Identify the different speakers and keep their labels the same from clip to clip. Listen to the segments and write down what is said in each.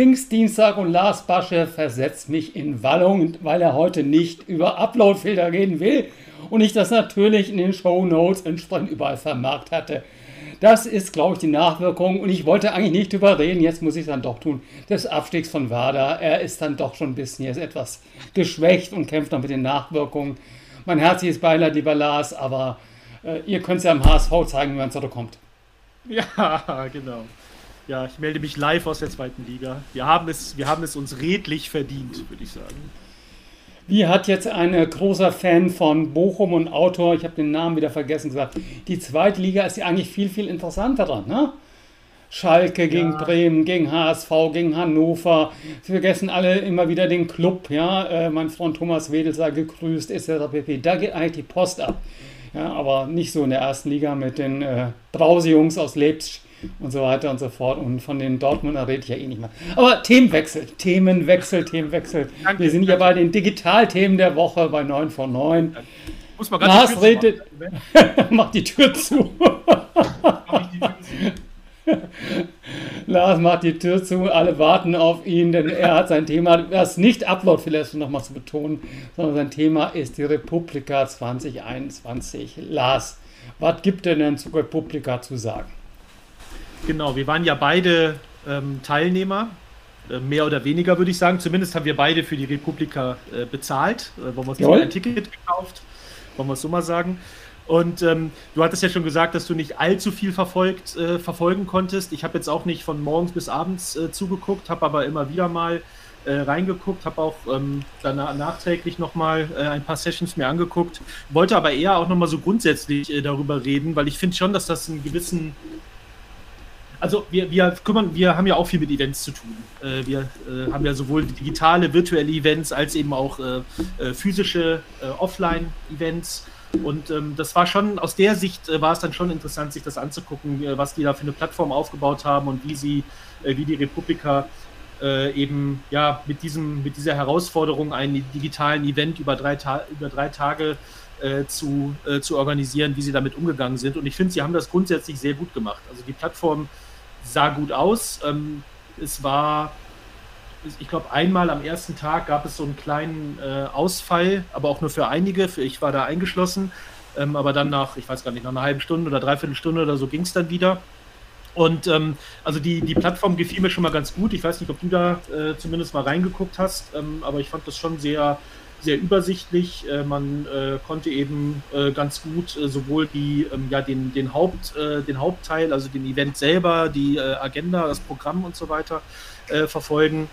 Speaker 1: Pfingstdienstag und Lars Basche versetzt mich in Wallung, weil er heute nicht über Uploadfilter reden will und ich das natürlich in den Show Notes entsprechend überall vermerkt hatte. Das ist, glaube ich, die Nachwirkung und ich wollte eigentlich nicht drüber reden, jetzt muss ich es dann doch tun, des Abstiegs von Werder. Er ist dann doch schon ein bisschen jetzt etwas geschwächt und kämpft noch mit den Nachwirkungen. Mein herzliches Beileid, lieber Lars, aber äh, ihr könnt es ja am HSV zeigen, wie man zurückkommt.
Speaker 2: Ja, genau. Ja, ich melde mich live aus der zweiten Liga. Wir haben es, wir haben es uns redlich verdient, würde ich sagen.
Speaker 1: Wie hat jetzt ein äh, großer Fan von Bochum und Autor, ich habe den Namen wieder vergessen, gesagt, die zweite Liga ist ja eigentlich viel, viel interessanter ne? Schalke gegen ja. Bremen, gegen HSV, gegen Hannover. Sie vergessen alle immer wieder den Club, ja. Äh, mein Freund Thomas Wedel sei gegrüßt, etc. pp. Da geht eigentlich die Post ab. Ja, aber nicht so in der ersten Liga mit den äh, Brausejungs aus Leipzig und so weiter und so fort. Und von den Dortmunder rede ich ja eh nicht mehr. Aber Themenwechsel, Themenwechsel, Themenwechsel. Danke, Wir sind ja bei den Digitalthemen der Woche bei 9 von 9. Muss man Lars redet. Mach die Tür zu. Lars macht die Tür zu, alle warten auf ihn, denn er hat sein Thema, das nicht Upload vielleicht nochmal zu betonen, sondern sein Thema ist die Republika 2021. Lars, was gibt er denn zur Republika zu sagen?
Speaker 2: Genau, wir waren ja beide ähm, Teilnehmer, äh, mehr oder weniger würde ich sagen. Zumindest haben wir beide für die Republika äh, bezahlt, äh, wollen wir uns ein Ticket gekauft, wollen wir es so mal sagen. Und ähm, du hattest ja schon gesagt, dass du nicht allzu viel verfolgt, äh, verfolgen konntest. Ich habe jetzt auch nicht von morgens bis abends äh, zugeguckt, habe aber immer wieder mal äh, reingeguckt, habe auch ähm, danach nachträglich nochmal äh, ein paar Sessions mir angeguckt, wollte aber eher auch nochmal so grundsätzlich äh, darüber reden, weil ich finde schon, dass das einen gewissen also wir, wir kümmern, wir haben ja auch viel mit Events zu tun. Äh, wir äh, haben ja sowohl digitale, virtuelle Events als eben auch äh, äh physische äh, Offline-Events. Und ähm, das war schon, aus der Sicht äh, war es dann schon interessant, sich das anzugucken, was die da für eine Plattform aufgebaut haben und wie sie, wie die Republika eben ja mit diesem, mit dieser Herausforderung, einen digitalen Event über drei, Ta über drei Tage zu, zu organisieren, wie sie damit umgegangen sind. Und ich finde, sie haben das grundsätzlich sehr gut gemacht. Also die Plattform sah gut aus. Ähm, es war, ich glaube, einmal am ersten Tag gab es so einen kleinen äh, Ausfall, aber auch nur für einige. Für ich war da eingeschlossen. Ähm, aber dann nach, ich weiß gar nicht, nach einer halben Stunde oder dreiviertel Stunde oder so ging es dann wieder. Und ähm, also die, die Plattform gefiel mir schon mal ganz gut. Ich weiß nicht, ob du da äh, zumindest mal reingeguckt hast, ähm, aber ich fand das schon sehr, sehr übersichtlich. Äh, man äh, konnte eben äh, ganz gut äh, sowohl die, ähm, ja, den, den, Haupt, äh, den Hauptteil, also den Event selber, die äh, Agenda, das Programm und so weiter verfolgen.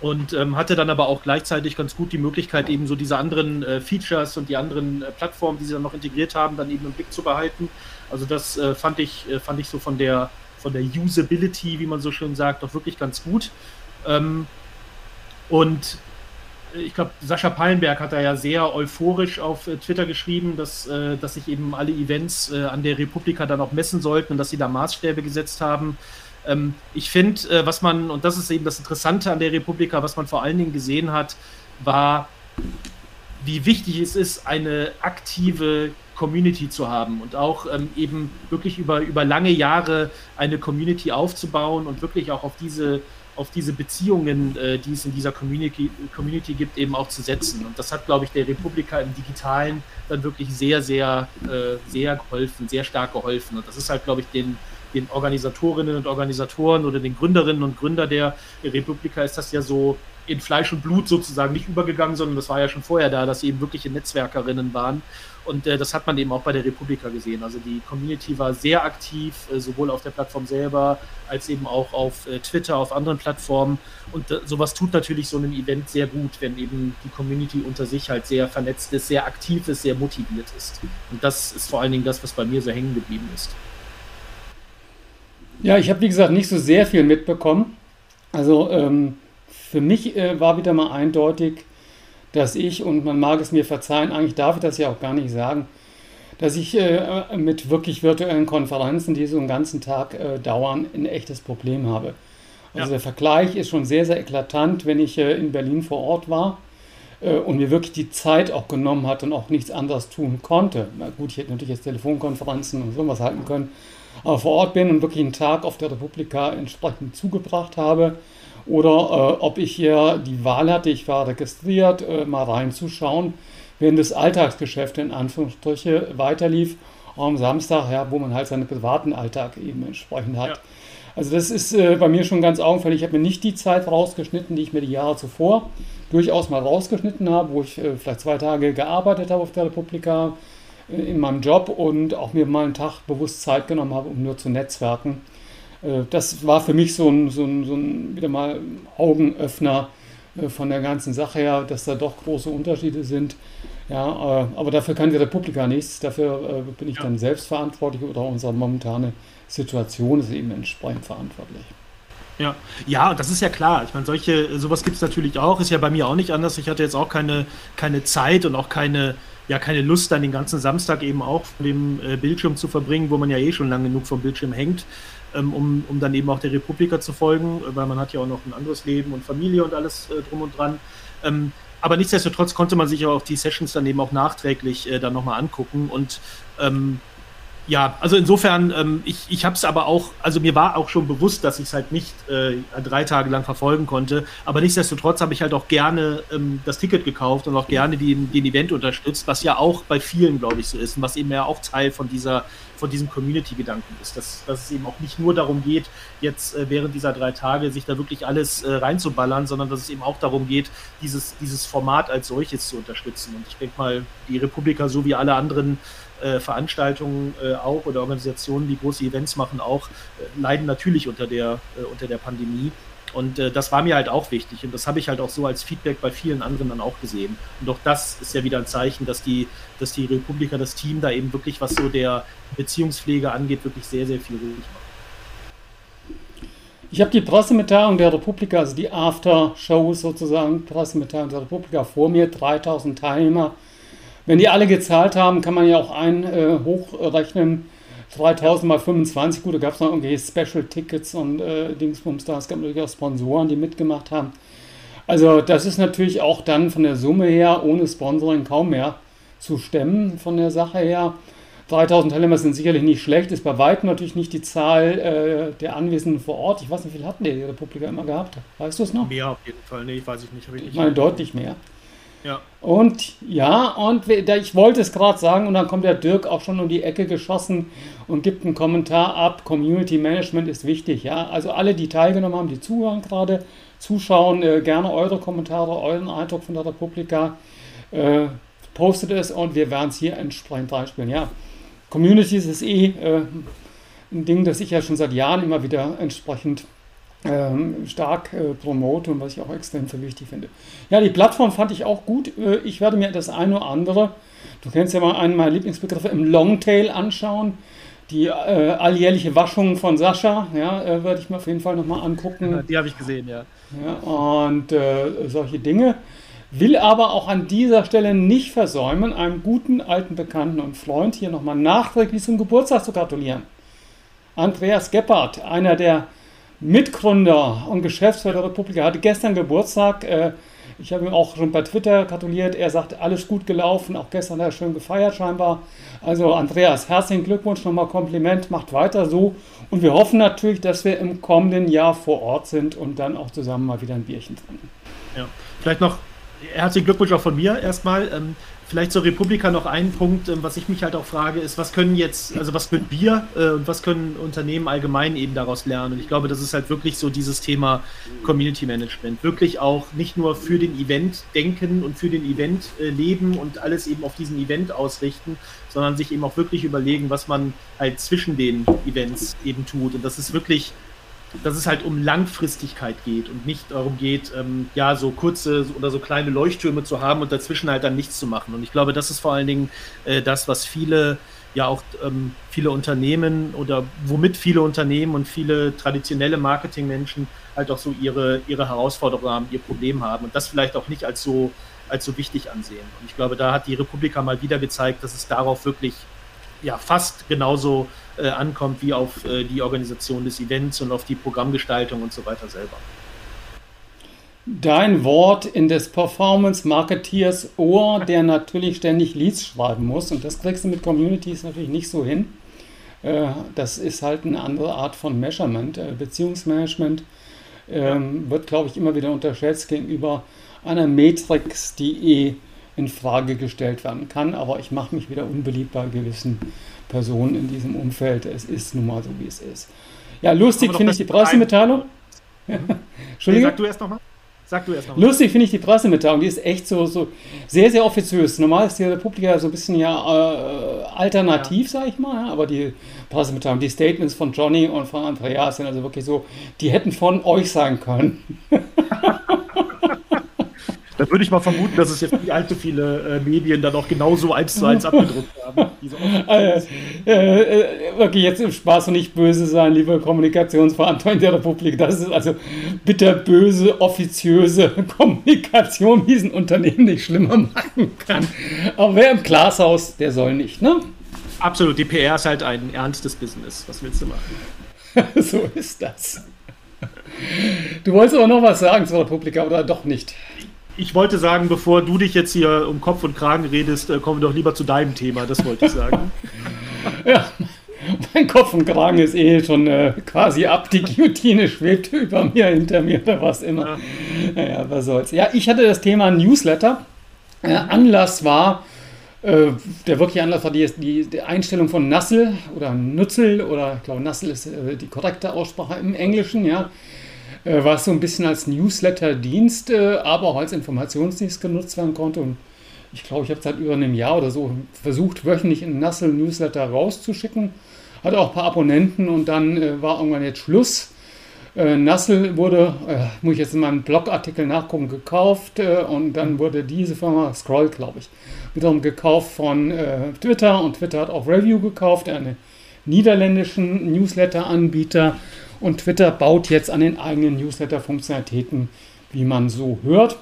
Speaker 2: Und ähm, hatte dann aber auch gleichzeitig ganz gut die Möglichkeit, eben so diese anderen Features und die anderen Plattformen, die sie dann noch integriert haben, dann eben im Blick zu behalten. Also das fand ich, fand ich so von der von der Usability, wie man so schön sagt, doch wirklich ganz gut. Ähm, und ich glaube, Sascha Pallenberg hat da ja sehr euphorisch auf äh, Twitter geschrieben, dass, äh, dass sich eben alle Events äh, an der Republika dann auch messen sollten und dass sie da Maßstäbe gesetzt haben. Ähm, ich finde, was man, und das ist eben das Interessante an der Republika, was man vor allen Dingen gesehen hat, war, wie wichtig es ist, eine aktive Community zu haben und auch ähm, eben wirklich über, über lange Jahre eine Community aufzubauen und wirklich auch auf diese auf diese Beziehungen, äh, die es in dieser Community, Community gibt, eben auch zu setzen. Und das hat, glaube ich, der Republika im Digitalen dann wirklich sehr, sehr, äh, sehr geholfen, sehr stark geholfen. Und das ist halt, glaube ich, den, den Organisatorinnen und Organisatoren oder den Gründerinnen und Gründer der Republika ist das ja so in Fleisch und Blut sozusagen nicht übergegangen, sondern das war ja schon vorher da, dass sie eben wirkliche Netzwerkerinnen waren und äh, das hat man eben auch bei der Republika gesehen. Also die Community war sehr aktiv, äh, sowohl auf der Plattform selber als eben auch auf äh, Twitter, auf anderen Plattformen. Und äh, sowas tut natürlich so einem Event sehr gut, wenn eben die Community unter sich halt sehr vernetzt ist, sehr aktiv ist, sehr motiviert ist. Und das ist vor allen Dingen das, was bei mir so hängen geblieben ist.
Speaker 1: Ja, ich habe wie gesagt nicht so sehr viel mitbekommen. Also ähm, für mich äh, war wieder mal eindeutig, dass ich, und man mag es mir verzeihen, eigentlich darf ich das ja auch gar nicht sagen, dass ich äh, mit wirklich virtuellen Konferenzen, die so einen ganzen Tag äh, dauern, ein echtes Problem habe. Also ja. der Vergleich ist schon sehr, sehr eklatant, wenn ich äh, in Berlin vor Ort war äh, und mir wirklich die Zeit auch genommen hat und auch nichts anderes tun konnte. Na gut, ich hätte natürlich jetzt Telefonkonferenzen und sowas halten können, aber vor Ort bin und wirklich einen Tag auf der Republika entsprechend zugebracht habe oder äh, ob ich hier die Wahl hatte, ich war registriert, äh, mal reinzuschauen, während das Alltagsgeschäft in Anführungsstriche weiterlief, am Samstag, ja, wo man halt seinen privaten Alltag eben entsprechend hat. Ja. Also das ist äh, bei mir schon ganz augenfällig. Ich habe mir nicht die Zeit rausgeschnitten, die ich mir die Jahre zuvor durchaus mal rausgeschnitten habe, wo ich äh, vielleicht zwei Tage gearbeitet habe auf der Republika äh, in meinem Job und auch mir mal einen Tag bewusst Zeit genommen habe, um nur zu netzwerken. Äh, das war für mich so ein, so ein, so ein wieder mal Augenöffner äh, von der ganzen Sache her, dass da doch große Unterschiede sind. Ja, äh, aber dafür kann die Republika nichts. Dafür bin ich ja. dann selbst verantwortlich oder unsere momentane Situation ist eben entsprechend verantwortlich.
Speaker 2: Ja, ja, das ist ja klar. Ich meine, solche, sowas gibt es natürlich auch. Ist ja bei mir auch nicht anders. Ich hatte jetzt auch keine, keine Zeit und auch keine, ja, keine Lust, dann den ganzen Samstag eben auch vor dem Bildschirm zu verbringen, wo man ja eh schon lange genug vom Bildschirm hängt, ähm, um, um dann eben auch der Republika zu folgen, weil man hat ja auch noch ein anderes Leben und Familie und alles äh, drum und dran. Ähm, aber nichtsdestotrotz konnte man sich auch die Sessions dann eben auch nachträglich äh, dann nochmal angucken und ähm, ja, also insofern, ähm, ich, ich habe es aber auch, also mir war auch schon bewusst, dass ich es halt nicht äh, drei Tage lang verfolgen konnte, aber nichtsdestotrotz habe ich halt auch gerne ähm, das Ticket gekauft und auch gerne den, den Event unterstützt, was ja auch bei vielen, glaube ich, so ist und was eben ja auch Teil von dieser von diesem Community-Gedanken ist, dass, dass es eben auch nicht nur darum geht, jetzt äh, während dieser drei Tage sich da wirklich alles äh, reinzuballern, sondern dass es eben auch darum geht, dieses, dieses Format als solches zu unterstützen. Und ich denke mal, die Republika so wie alle anderen äh, Veranstaltungen äh, auch oder Organisationen, die große Events machen, auch äh, leiden natürlich unter der, äh, unter der Pandemie. Und äh, das war mir halt auch wichtig. Und das habe ich halt auch so als Feedback bei vielen anderen dann auch gesehen. Und auch das ist ja wieder ein Zeichen, dass die, dass die Republika, das Team da eben wirklich, was so der Beziehungspflege angeht, wirklich sehr, sehr viel ruhig macht.
Speaker 1: Ich habe die Pressemitteilung der Republika, also die After-Show sozusagen, Pressemitteilung der Republika vor mir, 3000 Teilnehmer wenn die alle gezahlt haben, kann man ja auch ein äh, hochrechnen. 3000 mal 25, gut, da gab es noch irgendwelche Special-Tickets und äh, Dingsbums da. Es gab natürlich auch Sponsoren, die mitgemacht haben. Also das ist natürlich auch dann von der Summe her ohne Sponsoring kaum mehr zu stemmen von der Sache her. 3000 Teilnehmer sind sicherlich nicht schlecht, ist bei weitem natürlich nicht die Zahl äh, der Anwesenden vor Ort. Ich weiß nicht, wie viel hatten die Republika immer gehabt? Weißt du es noch?
Speaker 2: Mehr auf jeden Fall, nee, weiß ich nicht.
Speaker 1: Ich, ich meine deutlich mehr. Ja. Und ja, und ich wollte es gerade sagen, und dann kommt der Dirk auch schon um die Ecke geschossen und gibt einen Kommentar ab. Community Management ist wichtig, ja. Also alle, die teilgenommen haben, die zuhören gerade, zuschauen, äh, gerne eure Kommentare, euren Eindruck von der Republika. Äh, postet es und wir werden es hier entsprechend reinspielen. Ja, Communities ist eh äh, ein Ding, das ich ja schon seit Jahren immer wieder entsprechend ähm, stark äh, promote und was ich auch extrem für wichtig finde. Ja, die Plattform fand ich auch gut. Äh, ich werde mir das eine oder andere, du kennst ja mal einen meiner Lieblingsbegriffe, im Longtail anschauen. Die äh, alljährliche Waschung von Sascha, ja, äh, werde ich mir auf jeden Fall nochmal angucken. Ja,
Speaker 2: die habe ich gesehen, ja.
Speaker 1: ja und äh, solche Dinge. Will aber auch an dieser Stelle nicht versäumen, einem guten alten Bekannten und Freund hier nochmal nachträglich zum Geburtstag zu gratulieren. Andreas Gebhardt, einer der Mitgründer und Geschäftsführer der Republik. Er hatte gestern Geburtstag. Äh, ich habe ihm auch schon bei Twitter gratuliert. Er sagt, alles gut gelaufen. Auch gestern hat er schön gefeiert scheinbar. Also Andreas, herzlichen Glückwunsch, nochmal Kompliment. Macht weiter so. Und wir hoffen natürlich, dass wir im kommenden Jahr vor Ort sind und dann auch zusammen mal wieder ein Bierchen trinken.
Speaker 2: Ja, vielleicht noch herzlichen Glückwunsch auch von mir erstmal. Ähm, Vielleicht zur Republika noch ein Punkt, ähm, was ich mich halt auch frage, ist, was können jetzt, also was können wir äh, und was können Unternehmen allgemein eben daraus lernen? Und ich glaube, das ist halt wirklich so dieses Thema Community Management. Wirklich auch nicht nur für den Event denken und für den Event äh, leben und alles eben auf diesen Event ausrichten, sondern sich eben auch wirklich überlegen, was man halt zwischen den Events eben tut. Und das ist wirklich dass es halt um Langfristigkeit geht und nicht darum geht, ähm, ja, so kurze oder so kleine Leuchttürme zu haben und dazwischen halt dann nichts zu machen. Und ich glaube, das ist vor allen Dingen äh, das, was viele, ja auch ähm, viele Unternehmen oder womit viele Unternehmen und viele traditionelle Marketingmenschen halt auch so ihre, ihre Herausforderungen haben, ihr Problem haben und das vielleicht auch nicht als so, als so wichtig ansehen. Und ich glaube, da hat die Republika mal wieder gezeigt, dass es darauf wirklich ja fast genauso äh, ankommt wie auf äh, die Organisation des Events und auf die Programmgestaltung und so weiter selber.
Speaker 1: Dein Wort in des Performance-Marketeers Ohr, der natürlich ständig Leads schreiben muss. Und das kriegst du mit Communities natürlich nicht so hin. Äh, das ist halt eine andere Art von Measurement, äh, Beziehungsmanagement. ähm, wird, glaube ich, immer wieder unterschätzt gegenüber einer Matrix, die eh in Frage gestellt werden kann. Aber ich mache mich wieder unbeliebt bei gewissen Personen in diesem Umfeld. Es ist nun mal so, wie es ist. Ja, lustig finde ich die Pressemitteilung.
Speaker 2: Entschuldigung. Nee, sag du erst nochmal.
Speaker 1: Sag du erst noch. Lustig finde ich die Pressemitteilung, die ist echt so, so sehr, sehr offiziös. Normal ist die Republika so ein bisschen ja äh, alternativ, ja. sag ich mal, aber die Pressemitteilung, die Statements von Johnny und von Andreas sind also wirklich so, die hätten von euch sein können.
Speaker 2: Da würde ich mal vermuten, dass es jetzt nicht allzu viele äh, Medien dann auch genauso eins zu eins abgedruckt haben.
Speaker 1: äh, äh, wirklich jetzt im Spaß und nicht böse sein, liebe Kommunikationsverantwortliche der Republik. Das ist also bitterböse, offiziöse Kommunikation, wie es ein Unternehmen nicht schlimmer machen kann. Aber wer im Glashaus, der soll nicht, ne?
Speaker 2: Absolut, die PR ist halt ein ernstes Business. Was willst du
Speaker 1: machen? so ist das. Du wolltest aber noch was sagen zur Republik, oder doch nicht?
Speaker 2: Ich wollte sagen, bevor du dich jetzt hier um Kopf und Kragen redest, äh, kommen wir doch lieber zu deinem Thema, das wollte ich sagen.
Speaker 1: ja, mein Kopf und Kragen ist eh schon äh, quasi ab, die Guillotine schwebt über mir, hinter mir oder was immer. Ja. Naja, was soll's. Ja, ich hatte das Thema Newsletter. Äh, Anlass war, äh, der wirkliche Anlass war die, die, die, Einstellung von Nassel oder Nutzel oder ich glaube Nassel ist äh, die korrekte Aussprache im Englischen, ja äh, was so ein bisschen als Newsletter-Dienst, äh, aber auch als Informationsdienst genutzt werden konnte. Und ich glaube, ich habe seit über einem Jahr oder so versucht, wöchentlich einen Nassel-Newsletter rauszuschicken. Hatte auch ein paar Abonnenten und dann äh, war irgendwann jetzt Schluss. Nassel wurde, muss ich jetzt in meinem Blogartikel nachgucken, gekauft und dann wurde diese Firma, Scroll glaube ich, wiederum gekauft von Twitter und Twitter hat auch Review gekauft, einen niederländischen Newsletter-Anbieter und Twitter baut jetzt an den eigenen Newsletter-Funktionalitäten, wie man so hört.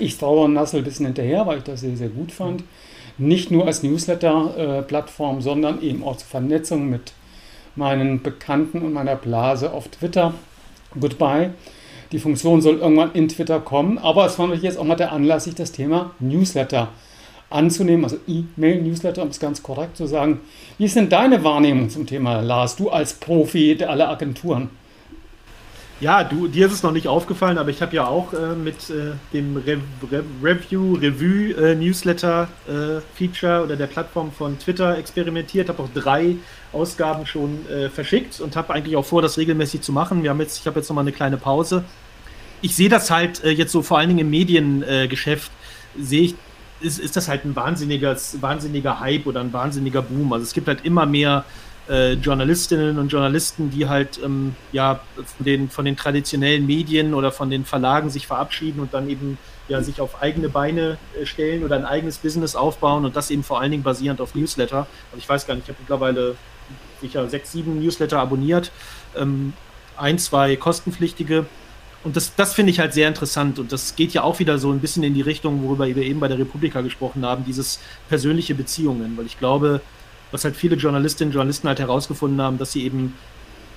Speaker 1: Ich trauere Nassel ein bisschen hinterher, weil ich das sehr, sehr gut fand. Nicht nur als Newsletter-Plattform, sondern eben auch zur Vernetzung mit meinen Bekannten und meiner Blase auf Twitter. Goodbye. Die Funktion soll irgendwann in Twitter kommen, aber es war natürlich jetzt auch mal der Anlass, sich das Thema Newsletter anzunehmen, also E-Mail-Newsletter, um es ganz korrekt zu sagen. Wie ist denn deine Wahrnehmung zum Thema, Lars, du als Profi aller Agenturen?
Speaker 2: Ja, du, dir ist es noch nicht aufgefallen, aber ich habe ja auch äh, mit äh, dem Re Re Review, Revue äh, Newsletter äh, Feature oder der Plattform von Twitter experimentiert, habe auch drei Ausgaben schon äh, verschickt und habe eigentlich auch vor, das regelmäßig zu machen. Wir haben jetzt, ich habe jetzt noch mal eine kleine Pause. Ich sehe das halt äh, jetzt so vor allen Dingen im Mediengeschäft, sehe ich ist, ist das halt ein wahnsinniges, wahnsinniger Hype oder ein wahnsinniger Boom. Also es gibt halt immer mehr äh, Journalistinnen und Journalisten, die halt ähm, ja von den, von den traditionellen Medien oder von den Verlagen sich verabschieden und dann eben ja sich auf eigene Beine äh, stellen oder ein eigenes Business aufbauen und das eben vor allen Dingen basierend auf Newsletter. Also ich weiß gar nicht, ich habe mittlerweile sicher sechs, sieben Newsletter abonniert, ähm, ein, zwei kostenpflichtige und das, das finde ich halt sehr interessant. Und das geht ja auch wieder so ein bisschen in die Richtung, worüber wir eben bei der Republika gesprochen haben, dieses persönliche Beziehungen. Weil ich glaube, was halt viele Journalistinnen und Journalisten halt herausgefunden haben, dass sie eben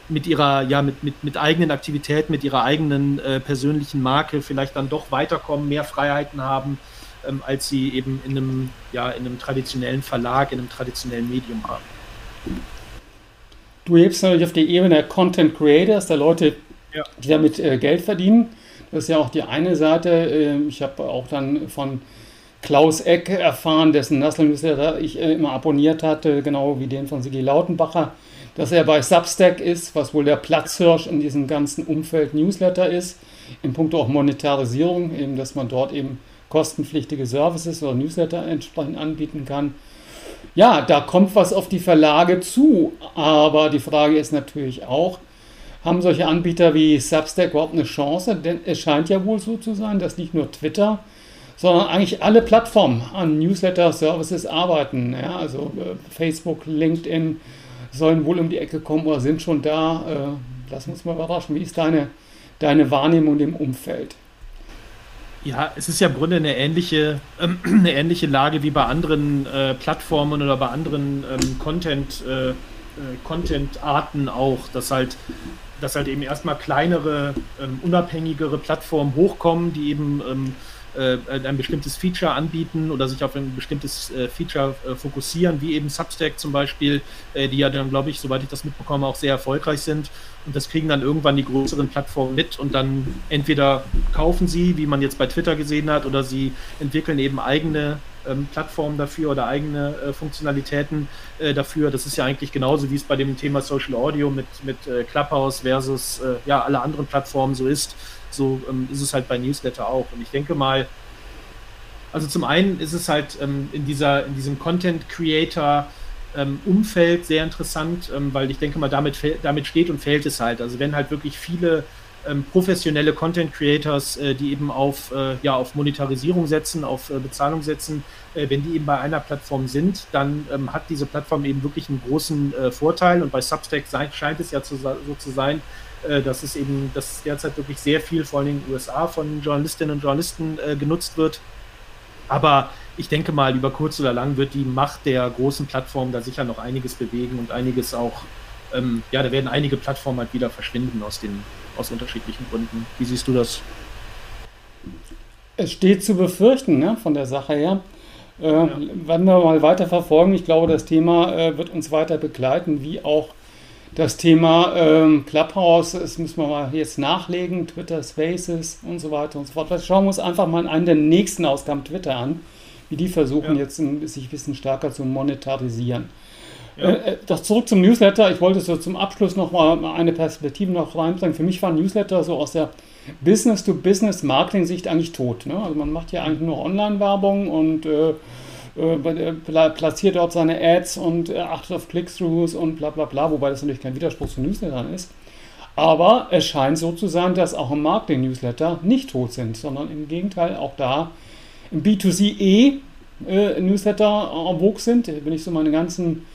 Speaker 2: mit ihrer, ja, mit, mit, mit eigenen Aktivitäten, mit ihrer eigenen äh, persönlichen Marke vielleicht dann doch weiterkommen, mehr Freiheiten haben, ähm, als sie eben in einem, ja, in einem traditionellen Verlag, in einem traditionellen Medium haben.
Speaker 1: Du hebst natürlich auf die Ebene der Content Creators, der Leute, ja. die damit äh, Geld verdienen. Das ist ja auch die eine Seite. Äh, ich habe auch dann von Klaus Eck erfahren, dessen Nassel-Newsletter ich äh, immer abonniert hatte, genau wie den von Sigi Lautenbacher, dass er bei Substack ist, was wohl der Platzhirsch in diesem ganzen Umfeld Newsletter ist, in puncto auch Monetarisierung, eben, dass man dort eben kostenpflichtige Services oder Newsletter entsprechend anbieten kann. Ja, da kommt was auf die Verlage zu, aber die Frage ist natürlich auch, haben solche Anbieter wie Substack überhaupt eine Chance? Denn es scheint ja wohl so zu sein, dass nicht nur Twitter, sondern eigentlich alle Plattformen an Newsletter-Services arbeiten. Ja, also äh, Facebook, LinkedIn sollen wohl um die Ecke kommen oder sind schon da. Äh, lass uns mal überraschen. Wie ist deine, deine Wahrnehmung im Umfeld?
Speaker 2: Ja, es ist ja im Grunde eine ähnliche, äh, eine ähnliche Lage wie bei anderen äh, Plattformen oder bei anderen ähm, Content, äh, Content-Arten auch, dass halt dass halt eben erstmal kleinere, ähm, unabhängigere Plattformen hochkommen, die eben ähm, äh, ein bestimmtes Feature anbieten oder sich auf ein bestimmtes äh, Feature äh, fokussieren, wie eben Substack zum Beispiel, äh, die ja dann, glaube ich, soweit ich das mitbekomme, auch sehr erfolgreich sind. Und das kriegen dann irgendwann die größeren Plattformen mit und dann entweder kaufen sie, wie man jetzt bei Twitter gesehen hat, oder sie entwickeln eben eigene ähm, Plattformen dafür oder eigene äh, Funktionalitäten äh, dafür. Das ist ja eigentlich genauso, wie es bei dem Thema Social Audio mit, mit Clubhouse versus ja, alle anderen Plattformen so ist so ähm, ist es halt bei Newsletter auch. Und ich denke mal, also zum einen ist es halt ähm, in, dieser, in diesem Content Creator ähm, Umfeld sehr interessant, ähm, weil ich denke mal, damit, damit steht und fällt es halt. Also wenn halt wirklich viele ähm, professionelle Content Creators, äh, die eben auf, äh, ja, auf Monetarisierung setzen, auf äh, Bezahlung setzen, äh, wenn die eben bei einer Plattform sind, dann ähm, hat diese Plattform eben wirklich einen großen äh, Vorteil und bei Substack scheint es ja zu, so zu sein, äh, dass es eben, dass derzeit wirklich sehr viel, vor allem in den USA, von Journalistinnen und Journalisten genutzt wird. Aber ich denke mal, über kurz oder lang wird die Macht der großen Plattformen da sicher noch einiges bewegen und einiges auch, ähm, ja, da werden einige Plattformen halt wieder verschwinden aus den, aus unterschiedlichen Gründen. Wie siehst du das?
Speaker 1: Es steht zu befürchten, ne, von der Sache her. Äh, ja. Werden wir mal weiter verfolgen. Ich glaube, das Thema äh, wird uns weiter begleiten, wie auch das Thema ähm, Clubhouse, das müssen wir mal jetzt nachlegen, Twitter Spaces und so weiter und so fort. Das schauen wir uns einfach mal in einem der nächsten Ausgaben Twitter an, wie die versuchen ja. jetzt sich ein bisschen stärker zu monetarisieren. Ja. Äh, äh, das zurück zum Newsletter. Ich wollte so zum Abschluss noch mal eine Perspektive noch reinbringen. Für mich war Newsletter so aus der Business-to-Business-Marketing-Sicht eigentlich tot. Ne? Also man macht ja eigentlich nur Online-Werbung und äh, äh, platziert dort seine Ads und äh, achtet auf Click-Throughs und bla bla bla, wobei das natürlich kein Widerspruch zu Newslettern ist. Aber es scheint so zu sein, dass auch im Marketing-Newsletter nicht tot sind, sondern im Gegenteil auch da im B2C-E äh, en vogue sind. Wenn ich so meine ganzen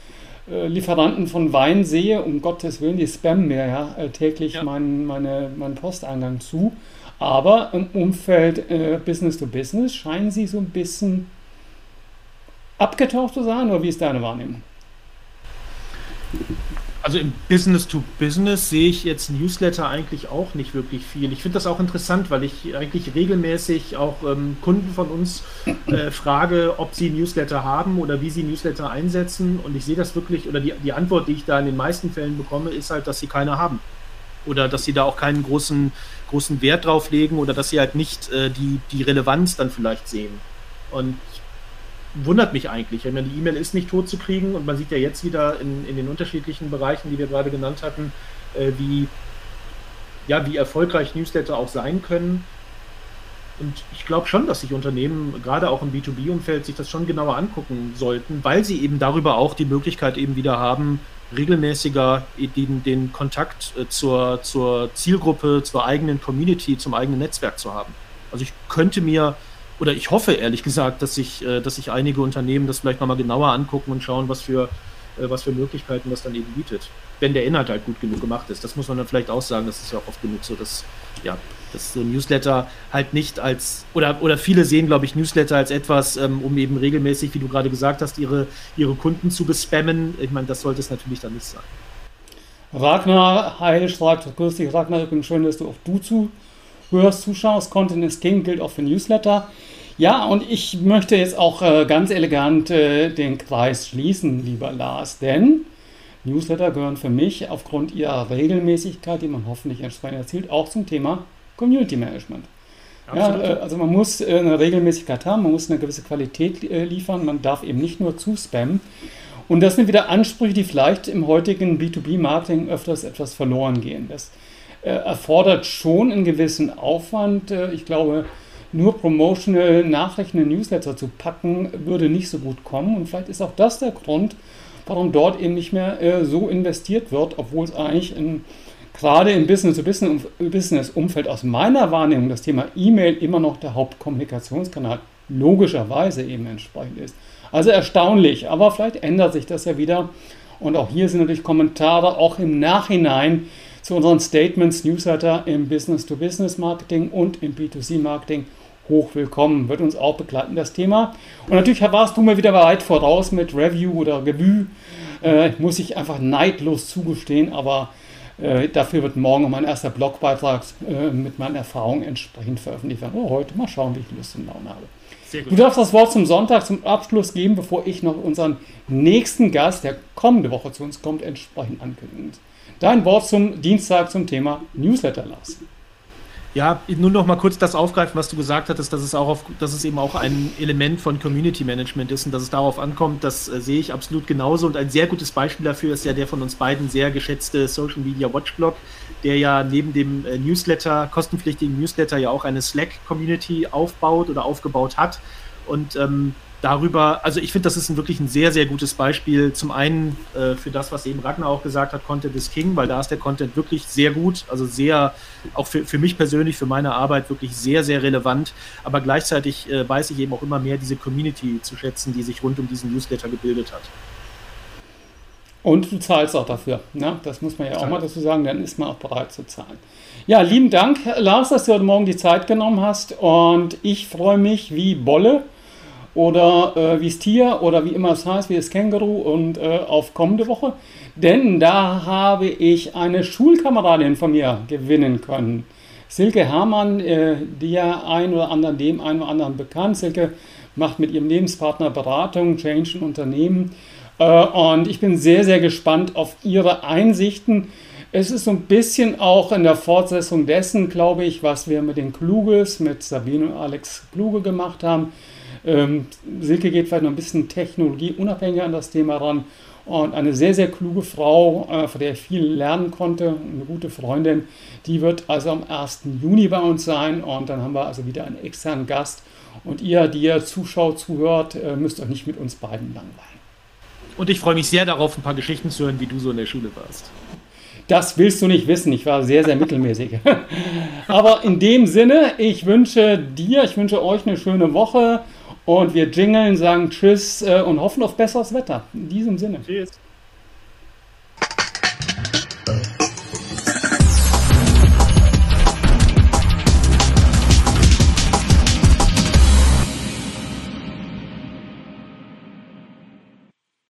Speaker 1: Lieferanten von Wein sehe, um Gottes Willen, die spammen mir ja äh, täglich ja. Meinen, meine, meinen Posteingang zu. Aber im Umfeld äh, Business to Business scheinen sie so ein bisschen abgetaucht zu sein oder wie ist deine Wahrnehmung?
Speaker 2: Also im Business to Business sehe ich jetzt Newsletter eigentlich auch nicht wirklich viel. Ich finde das auch interessant, weil ich eigentlich regelmäßig auch ähm, Kunden von uns äh, frage, ob sie Newsletter haben oder wie sie Newsletter einsetzen. Und ich sehe das wirklich, oder die, die Antwort, die ich da in den meisten Fällen bekomme, ist halt, dass sie keine haben. Oder dass sie da auch keinen großen, großen Wert drauf legen oder dass sie halt nicht äh, die, die Relevanz dann vielleicht sehen. Und wundert mich eigentlich. Ich meine, die E-Mail ist nicht tot zu kriegen und man sieht ja jetzt wieder in, in den unterschiedlichen Bereichen, die wir gerade genannt hatten, äh, wie, ja, wie erfolgreich Newsletter auch sein können. Und ich glaube schon, dass sich Unternehmen, gerade auch im B2B-Umfeld, sich das schon genauer angucken sollten, weil sie eben darüber auch die Möglichkeit eben wieder haben, regelmäßiger den, den Kontakt äh, zur, zur Zielgruppe, zur eigenen Community, zum eigenen Netzwerk zu haben. Also ich könnte mir oder ich hoffe ehrlich gesagt, dass sich, äh, dass sich einige Unternehmen das vielleicht nochmal genauer angucken und schauen, was für, äh, was für Möglichkeiten das dann eben bietet. Wenn der Inhalt halt gut genug gemacht ist. Das muss man dann vielleicht auch sagen, das ist ja auch oft genug so, dass, ja, dass so Newsletter halt nicht als, oder, oder viele sehen, glaube ich, Newsletter als etwas, ähm, um eben regelmäßig, wie du gerade gesagt hast, ihre, ihre Kunden zu bespammen. Ich meine, das sollte es natürlich dann nicht sein.
Speaker 1: Ragnar Heil schreibt, grüß dich Ragnar, bin schön, dass du auf du zu hörst, zuschaust. Content is King gilt auch für Newsletter. Ja, und ich möchte jetzt auch äh, ganz elegant äh, den Kreis schließen, lieber Lars, denn Newsletter gehören für mich aufgrund ihrer Regelmäßigkeit, die man hoffentlich entsprechend erzielt, auch zum Thema Community Management. Ja, äh, also man muss äh, eine Regelmäßigkeit haben, man muss eine gewisse Qualität äh, liefern, man darf eben nicht nur zuspammen. Und das sind wieder Ansprüche, die vielleicht im heutigen B2B-Marketing öfters etwas verloren gehen. Das erfordert schon einen gewissen Aufwand. Äh, ich glaube, nur promotional Nachrichten in Newsletter zu packen, würde nicht so gut kommen. Und vielleicht ist auch das der Grund, warum dort eben nicht mehr äh, so investiert wird, obwohl es eigentlich in, gerade im Business-Umfeld aus meiner Wahrnehmung das Thema E-Mail immer noch der Hauptkommunikationskanal logischerweise eben entsprechend ist. Also erstaunlich, aber vielleicht ändert sich das ja wieder. Und auch hier sind natürlich Kommentare auch im Nachhinein zu unseren Statements, Newsletter im Business-to-Business-Marketing und im B2C-Marketing hoch willkommen. Wird uns auch begleiten, das Thema. Und natürlich warst du mir wieder weit voraus mit Review oder Revue. Äh, muss ich einfach neidlos zugestehen, aber Äh, dafür wird morgen mein erster Blogbeitrag äh, mit meinen Erfahrungen entsprechend veröffentlicht werden. Oh, heute mal schauen, wie ich Lust und Laune habe. Du darfst das Wort zum Sonntag zum Abschluss geben, bevor ich noch unseren nächsten Gast, der kommende Woche zu uns kommt, entsprechend ankündigen. Dein Wort zum Dienstag zum Thema Newsletter, Lars.
Speaker 2: Ja, nur noch mal kurz das aufgreifen, was du gesagt hattest, dass es auch auf, dass es eben auch ein Element von Community Management ist und dass es darauf ankommt, das äh, sehe ich absolut genauso. Und ein sehr gutes Beispiel dafür ist ja der von uns beiden sehr geschätzte Social Media Watchblog, der ja neben dem äh, Newsletter, kostenpflichtigen Newsletter ja auch eine Slack-Community aufbaut oder aufgebaut hat. Und ähm, darüber, also ich finde, das ist ein, wirklich ein sehr, sehr gutes Beispiel. Zum einen äh, für das, was eben Ragnar auch gesagt hat, Content is King, weil da ist der Content wirklich sehr gut, also sehr, auch für, für mich persönlich, für meine Arbeit wirklich sehr, sehr relevant. Aber gleichzeitig äh, weiß ich eben auch immer mehr diese Community zu schätzen, die sich rund um diesen Newsletter gebildet hat.
Speaker 1: Und du zahlst auch dafür. Ne? Das muss man ja auch mal dazu sagen, dann ist man auch bereit zu zahlen. Ja, lieben Dank, Lars, dass du heute Morgen die Zeit genommen hast. Und ich freue mich wie Bolle oder äh, wie das Tier oder wie immer es heißt, wie das Känguru und äh, auf kommende Woche. Denn da habe ich eine Schulkameradin von mir gewinnen können. Silke Hermann, äh, die ja ein oder anderen, dem einen oder anderen bekannt. Silke macht mit ihrem Lebenspartner Beratung, Change ein Unternehmen. Äh, und ich bin sehr, sehr gespannt auf ihre Einsichten. Es ist so ein bisschen auch in der Fortsetzung dessen, glaube ich, was wir mit den Kluges, mit Sabine und Alex Kluge gemacht haben. Ähm, Silke geht vielleicht noch ein bisschen technologieunabhängiger an das Thema ran und eine sehr, sehr kluge Frau, äh, von der ich viel lernen konnte, eine gute Freundin, die wird also am 1. Juni bei uns sein und dann haben wir also wieder einen externen Gast und ihr, die ihr zuschaut, zuhört, äh, müsst euch nicht mit uns beiden langweilen.
Speaker 2: Und ich freue mich sehr darauf, ein paar Geschichten zu hören, wie du so in der Schule warst.
Speaker 1: Das willst du nicht wissen. Ich war sehr, sehr mittelmäßig. Aber in dem Sinne, ich wünsche dir, ich wünsche euch eine schöne Woche. Und wir jingeln, sagen Tschüss äh, und hoffen auf besseres Wetter. In diesem Sinne. Tschüss.